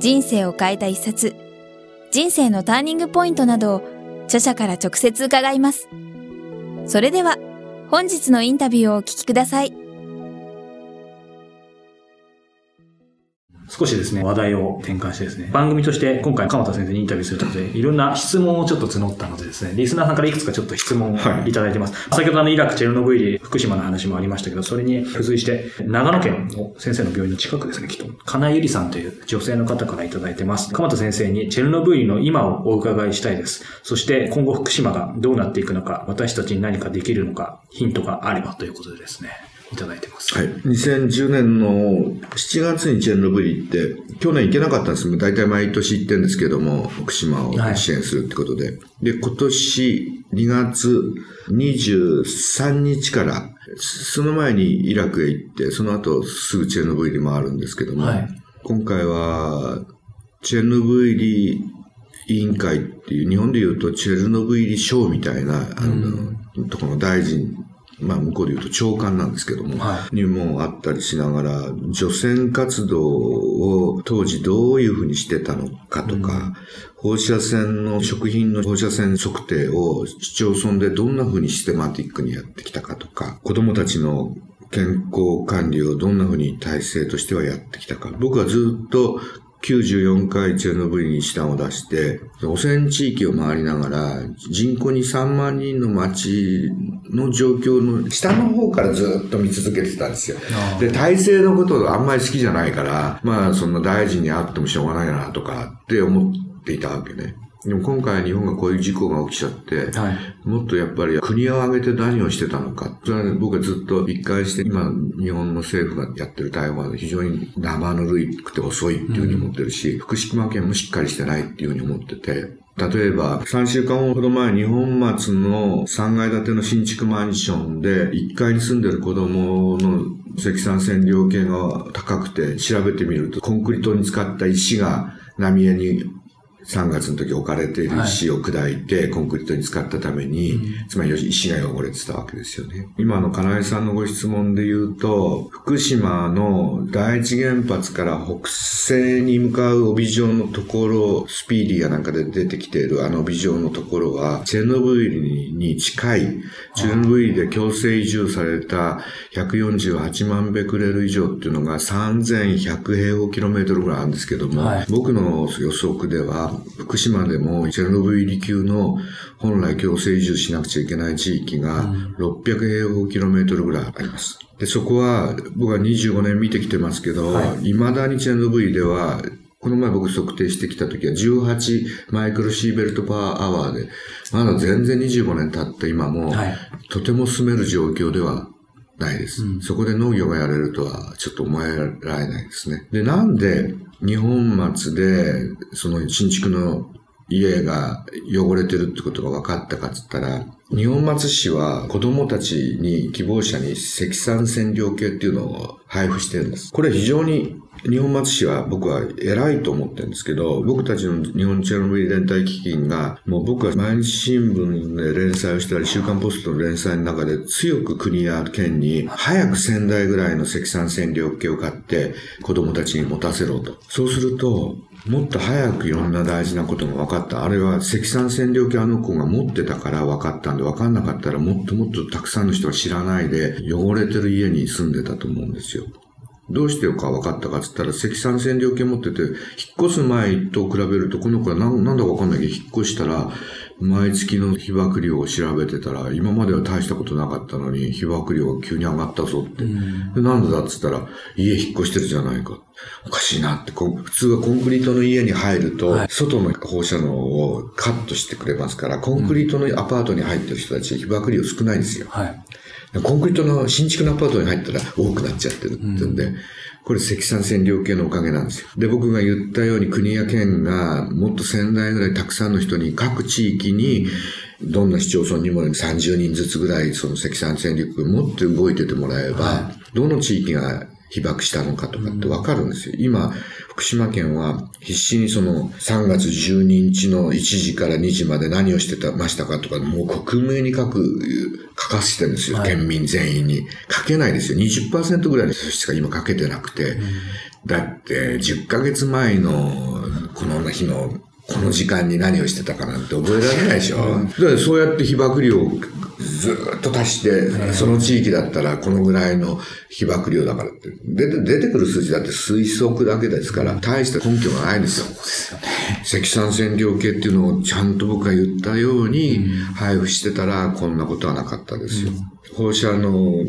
人生を変えた一冊、人生のターニングポイントなどを著者から直接伺います。それでは、本日のインタビューをお聞きください。少しですね、話題を転換してですね、番組として今回鎌田先生にインタビューするとで、いろんな質問をちょっと募ったのでですね、リスナーさんからいくつかちょっと質問をいただいてます。はい、先ほどあのイラク、チェルノブイリ、福島の話もありましたけど、それに付随して、長野県の先生の病院の近くですね、きっと、金井ゆりさんという女性の方からいただいてます。鎌田先生にチェルノブイリの今をお伺いしたいです。そして今後福島がどうなっていくのか、私たちに何かできるのか、ヒントがあればということでですね。いただいてます。はい。2010年の7月にチェンノブリって、去年行けなかったんです大体毎年行ってるんですけども、福島を支援するってことで。はい、で、今年2月23日から、その前にイラクへ行って、その後すぐチェンノブイリ回るんですけども、はい、今回は、チェンノブイリ委員会っていう、日本で言うとチェルノブイリ賞みたいな、あの、うん、ところの大臣まあ向こうで言うと長官なんですけども、はい、にもあったりしながら、除染活動を当時どういうふうにしてたのかとか、うん、放射線の食品の放射線測定を市町村でどんなふうにシステマティックにやってきたかとか、子供たちの健康管理をどんなふうに体制としてはやってきたか。僕はずっと94回チェルノブイリに下を出して、汚染地域を回りながら、人口に3万人の町の状況の下の方からずっと見続けてたんですよ。で、体制のことあんまり好きじゃないから、まあそんな大臣に会ってもしょうがないなとかって思っていたわけね。でも今回日本がこういう事故が起きちゃって、はい、もっとやっぱり国を挙げて何をしてたのか。それは、ね、僕はずっと一貫して今日本の政府がやってる対応は非常に生ぬるいくて遅いっていうふうに思ってるし、うん、福島県もしっかりしてないっていうふうに思ってて、例えば、3週間ほど前、日本松の3階建ての新築マンションで、1階に住んでる子供の積算線量計が高くて、調べてみると、コンクリートに使った石が浪江に3月の時置かれている石を砕いてコンクリートに使ったために、はい、つまり石が汚れてたわけですよね。今の金井さんのご質問で言うと、福島の第一原発から北西に向かう帯状のところ、スピーディーやなんかで出てきているあの帯状のところは、チェノブイリに近い、チェノブイリで強制移住された148万ベクレル以上っていうのが3100平方キロメートルぐらいあるんですけども、はい、僕の予測では、福島でもチェルノブイリ級の本来強制移住しなくちゃいけない地域が600平方キロメートルぐらいあります。で、そこは僕は25年見てきてますけど、はい、未だにチェルノブイリではこの前僕測定してきた時は18マイクロシーベルトパーアワーで、まだ全然25年経った今も、とても住める状況ではないです、うん、そこで農業がやれるとはちょっと思えられないですね。で、なんで日本松で、その新築の家が汚れてるってことが分かったかっつったら、日本松市は子供たちに、希望者に積算線量計っていうのを配布してるんです。これ非常に日本松市は僕は偉いと思ってるんですけど、僕たちの日本チェルノブイリ連帯基金が、もう僕は毎日新聞で連載をしたり、週刊ポストの連載の中で強く国や県に早く1000台ぐらいの積算線量計を買って子供たちに持たせろと。そうすると、もっと早くいろんな大事なことが分かった。あれは積算線量計あの子が持ってたから分かったんで、分かんなかったらもっともっとたくさんの人が知らないで汚れてる家に住んでたと思うんですよ。どうしてよか分かったかっつったら、積算線量計持ってて、引っ越す前と比べると、この子はなんなんだか分かんないけど、引っ越したら、毎月の被曝量を調べてたら、今までは大したことなかったのに、被曝量が急に上がったぞって。でなんでだっつったら、家引っ越してるじゃないか。おかしいなって、普通はコンクリートの家に入ると、外の放射能をカットしてくれますから、コンクリートのアパートに入ってる人たち、被曝量少ないんですよ。はいコンクリートの新築のアパートに入ったら多くなっちゃってるってんで、これ積算線量計のおかげなんですよ。で、僕が言ったように国や県がもっと1000台ぐらいたくさんの人に各地域にどんな市町村にも30人ずつぐらいその積算線力を持って動いててもらえば、はい、どの地域が被爆したのかとかってわかるんですよ。今、福島県は必死にその3月12日の1時から2時まで何をしてたましたかとか、もう克明に書く、書かせてるんですよ。はい、県民全員に。書けないですよ。20%ぐらいの人しか今書けてなくて。だって10ヶ月前のこの日のこの時間に何をしてたかなんて覚えられないでしょ？うん、そうやって被爆量をずっと足して、その地域だったらこのぐらいの被爆量だからって。出て出てくる数字だって推測だけですから、大した根拠がないんですよ。そうですよね。積算線量計っていうのをちゃんと僕が言ったように配布してたら、こんなことはなかったですよ。うん、放射能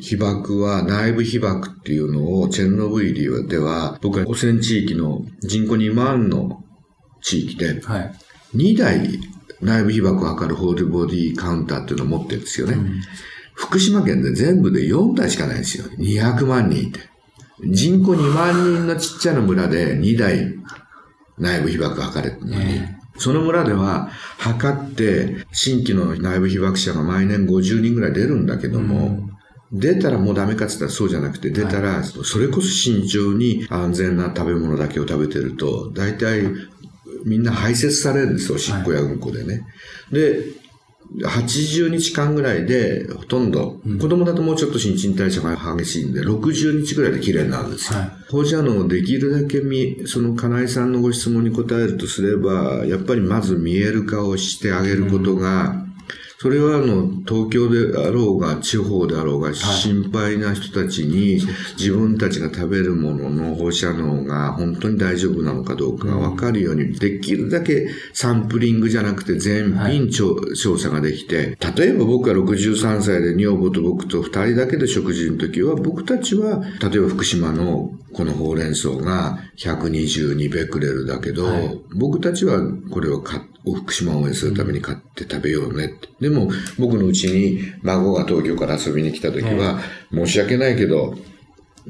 被爆は内部被爆っていうのをチェンノブイリでは、僕は汚染地域の人口2万の地域で、2台内部被爆を測るホールボディカウンターっていうのを持ってるんですよね。うん、福島県で全部で4台しかないんですよ。200万人いて。人口2万人のちっちゃな村で2台内部被爆測れてるのに、ね、その村では測って新規の内部被爆者が毎年50人ぐらい出るんだけども、うん、出たらもうダメかって言ったらそうじゃなくて、出たら、それこそ慎重に安全な食べ物だけを食べてると、大体みんな排泄されるんですよ、しっこやうんこでね。はい、で、80日間ぐらいで、ほとんど、うん、子供だともうちょっと新陳代謝が激しいんで、60日ぐらいで綺麗になるんですよ。はい、放射能をできるだけみ、その金井さんのご質問に答えるとすれば、やっぱりまず見える化をしてあげることが、それはあの、東京であろうが、地方であろうが、心配な人たちに、自分たちが食べるものの放射能が本当に大丈夫なのかどうかがわかるように、できるだけサンプリングじゃなくて全品調査ができて、例えば僕が63歳で女房と僕と2人だけで食事の時は、僕たちは、例えば福島のこのほうれん草が122ベクレルだけど、僕たちはこれを買って、福島を応援するために買って食べようねって。でも、僕のうちに孫が東京から遊びに来た時は、申し訳ないけど、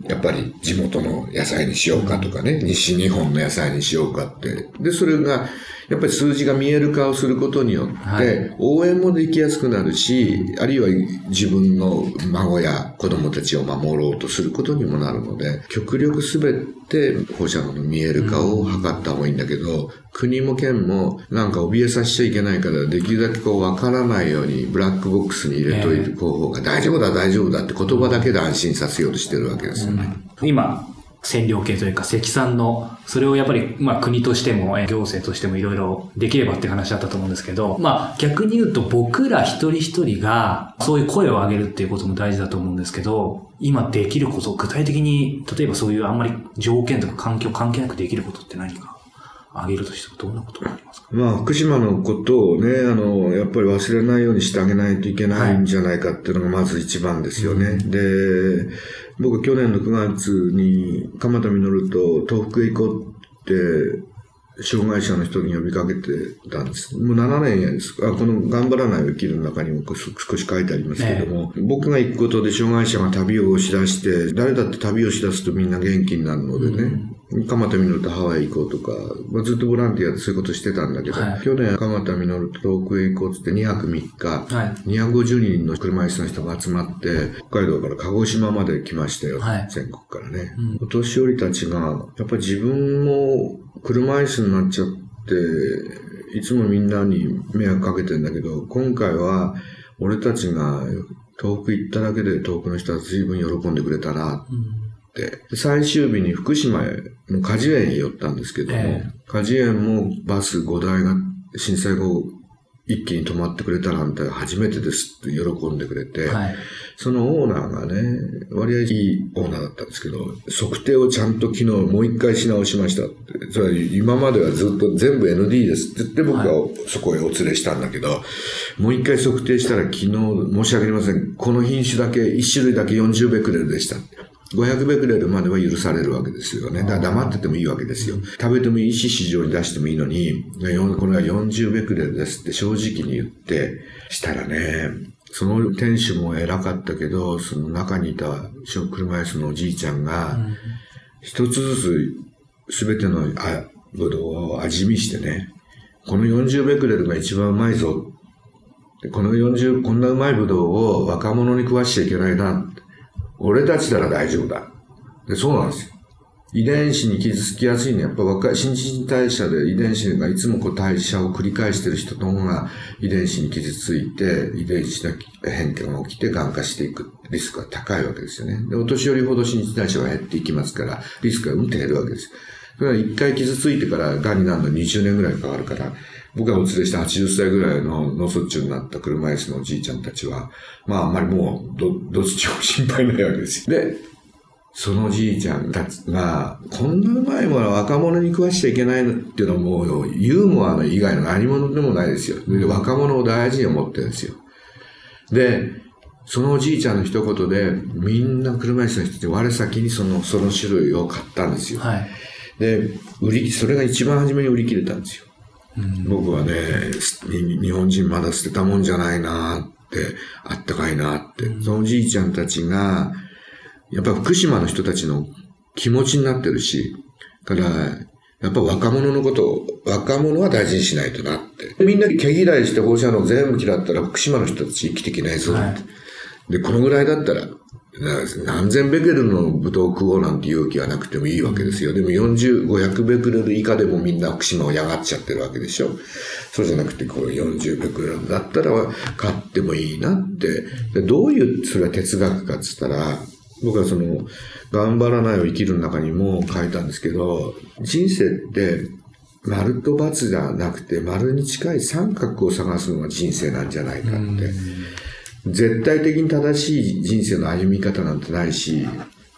やっぱり地元の野菜にしようかとかね、西日本の野菜にしようかって。で、それが、やっぱり数字が見える化をすることによって、応援もできやすくなるし、あるいは自分の孫や子供たちを守ろうとすることにもなるので、極力すべて放射能の見える化を図った方がいいんだけど、国も県もなんか怯えさせちゃいけないから、できるだけこう分からないようにブラックボックスに入れといる方法が大丈夫だ大丈夫だって言葉だけで安心させようとしてるわけですよね。今、占領系というか積算の、それをやっぱり、まあ国としても行政としてもいろいろできればって話だったと思うんですけど、まあ逆に言うと僕ら一人一人がそういう声を上げるっていうことも大事だと思うんですけど、今できること、具体的に、例えばそういうあんまり条件とか環境関係なくできることって何か？あげるとしてはどんなことがありますか？まあ、福島のことをね、あの、やっぱり忘れないようにしてあげないといけないんじゃないかっていうのがまず一番ですよね。はい、で、僕去年の9月に鎌田実と東北へ行こうって障害者の人に呼びかけてたんです。もう7年やです。あこの頑張らないを生きる中にも少し書いてありますけども、ね、僕が行くことで障害者が旅をしだして、誰だって旅をしだすとみんな元気になるのでね、うん、鎌田実とハワイ行こうとか、まあ、ずっとボランティアでそういうことしてたんだけど、はい、去年鎌田実と遠くへ行こうって2泊3日、はい、250人の車椅子の人が集まって、北海道から鹿児島まで来ましたよ、はい、全国からね、うん。お年寄りたちが、やっぱり自分も車椅子になっちゃって、いつもみんなに迷惑かけてんだけど、今回は俺たちが遠く行っただけで遠くの人は随分喜んでくれたな。うん、最終日に福島の果樹園へ寄ったんですけども、えー、果樹園もバス5台が震災後一気に止まってくれたなんて初めてですって喜んでくれて、はい、そのオーナーがね、割合いいオーナーだったんですけど、測定をちゃんと昨日もう一回し直しましたって。それは今まではずっと全部 ND ですって言って僕はそこへお連れしたんだけど、はい、もう一回測定したら昨日申し訳ありません。この品種だけ、一種類だけ40ベクレルでした。500ベクレルまでは許されるわけですよね。だから黙っててもいいわけですよ。食べてもいいし、市場に出してもいいのに、これは40ベクレルですって正直に言って、したらね、その店主も偉かったけど、その中にいた車椅子のおじいちゃんが、一つずつ全てのぶどうを味見してね、この40ベクレルが一番うまいぞ。この40、こんなうまいぶどうを若者に食わしちゃいけないな。俺たちなら大丈夫だ。で、そうなんですよ。遺伝子に傷つきやすいのは、やっぱ若い、新陳代謝で遺伝子がいつもこう代謝を繰り返してる人の方が遺伝子に傷ついて、遺伝子の変化が起きて癌化していくリスクが高いわけですよね。で、お年寄りほど新陳代謝が減っていきますから、リスクがうんと減るわけです。それは一回傷ついてから癌になるの20年ぐらいかかるから、僕がお連れした80歳ぐらいの脳卒中になった車椅子のおじいちゃんたちは、まああんまりもうど、どっちも心配ないわけですよ。で、そのじいちゃんたちが、こんなうまいものは若者に食わしちゃいけないっていうのはもう、ユーモアの以外の何者でもないですよ。で若者を大事に思ってるんですよ。で、そのおじいちゃんの一言で、みんな車椅子の人って我先にその、その種類を買ったんですよ。はい、で、売り、それが一番初めに売り切れたんですよ。うん、僕はね、日本人まだ捨てたもんじゃないなって、あったかいなって。そのおじいちゃんたちが、やっぱ福島の人たちの気持ちになってるし、から、やっぱ若者のことを、若者は大事にしないとなって。みんな毛嫌いして放射能全部嫌ったら福島の人たち生きていけないぞって。はい、で、このぐらいだったら、何千ベクレルのブドウ食おうなんて勇気はなくてもいいわけですよ。でも40、500ベクレル以下でもみんな福島を嫌がっちゃってるわけでしょ。そうじゃなくて、こう40ベクレルだったら買ってもいいなって。どういう、それは哲学かっつったら、僕はその、頑張らないを生きる中にも書いたんですけど、人生って、丸と×じゃなくて、丸に近い三角を探すのが人生なんじゃないかって。絶対的に正しい人生の歩み方なんてないし、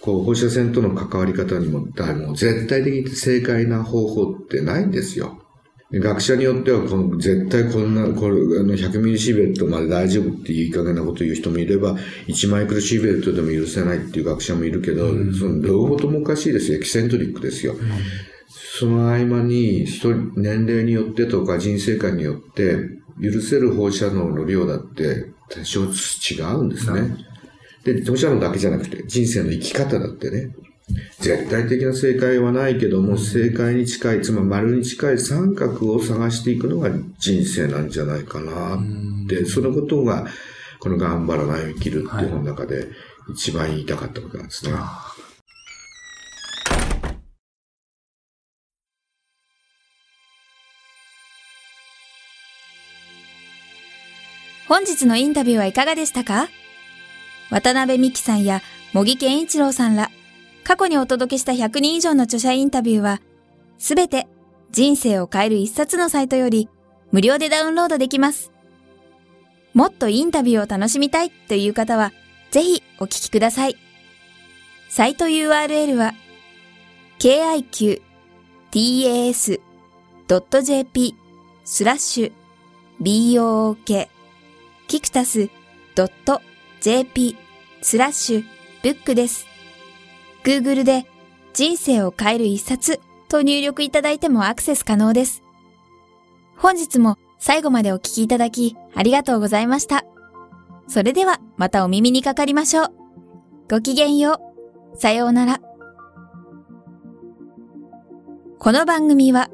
こう、放射線との関わり方にも、も絶対的に正解な方法ってないんですよ。学者によってはこの、絶対こんな、これ、あの、100ミリシーベルトまで大丈夫っていい加減なこと言う人もいれば、1マイクロシーベルトでも許せないっていう学者もいるけど、うん、その両方ともおかしいですよ。エキセントリックですよ。うん、その合間に、人、年齢によってとか人生観によって、許せる放射能の量だって多少違うんですね。で、放射能だけじゃなくて、人生の生き方だってね、絶対的な正解はないけども、正解に近い、つまり丸に近い三角を探していくのが人生なんじゃないかなって、そのことが、この頑張らないを生きるっていう本の中で一番言いたかったことなんですね。はい本日のインタビューはいかがでしたか？渡辺美希さんや茂木健一郎さんら過去にお届けした100人以上の著者インタビューは、すべて人生を変える一冊のサイトより無料でダウンロードできます。もっとインタビューを楽しみたいという方は、ぜひお聞きください。サイト URL は、kiqtas.jp スラッシュ book キクタス .jp スラッシュブックです。Google で人生を変える一冊と入力いただいてもアクセス可能です。本日も最後までお聞きいただきありがとうございました。それではまたお耳にかかりましょう。ごきげんよう。さようなら。この番組は、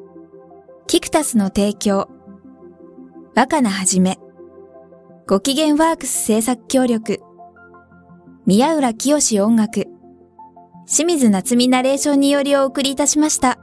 キクタスの提供、若菜はじめ、ご機嫌ワークス制作協力、宮浦清志音楽、清水夏美ナレーションによりお送りいたしました。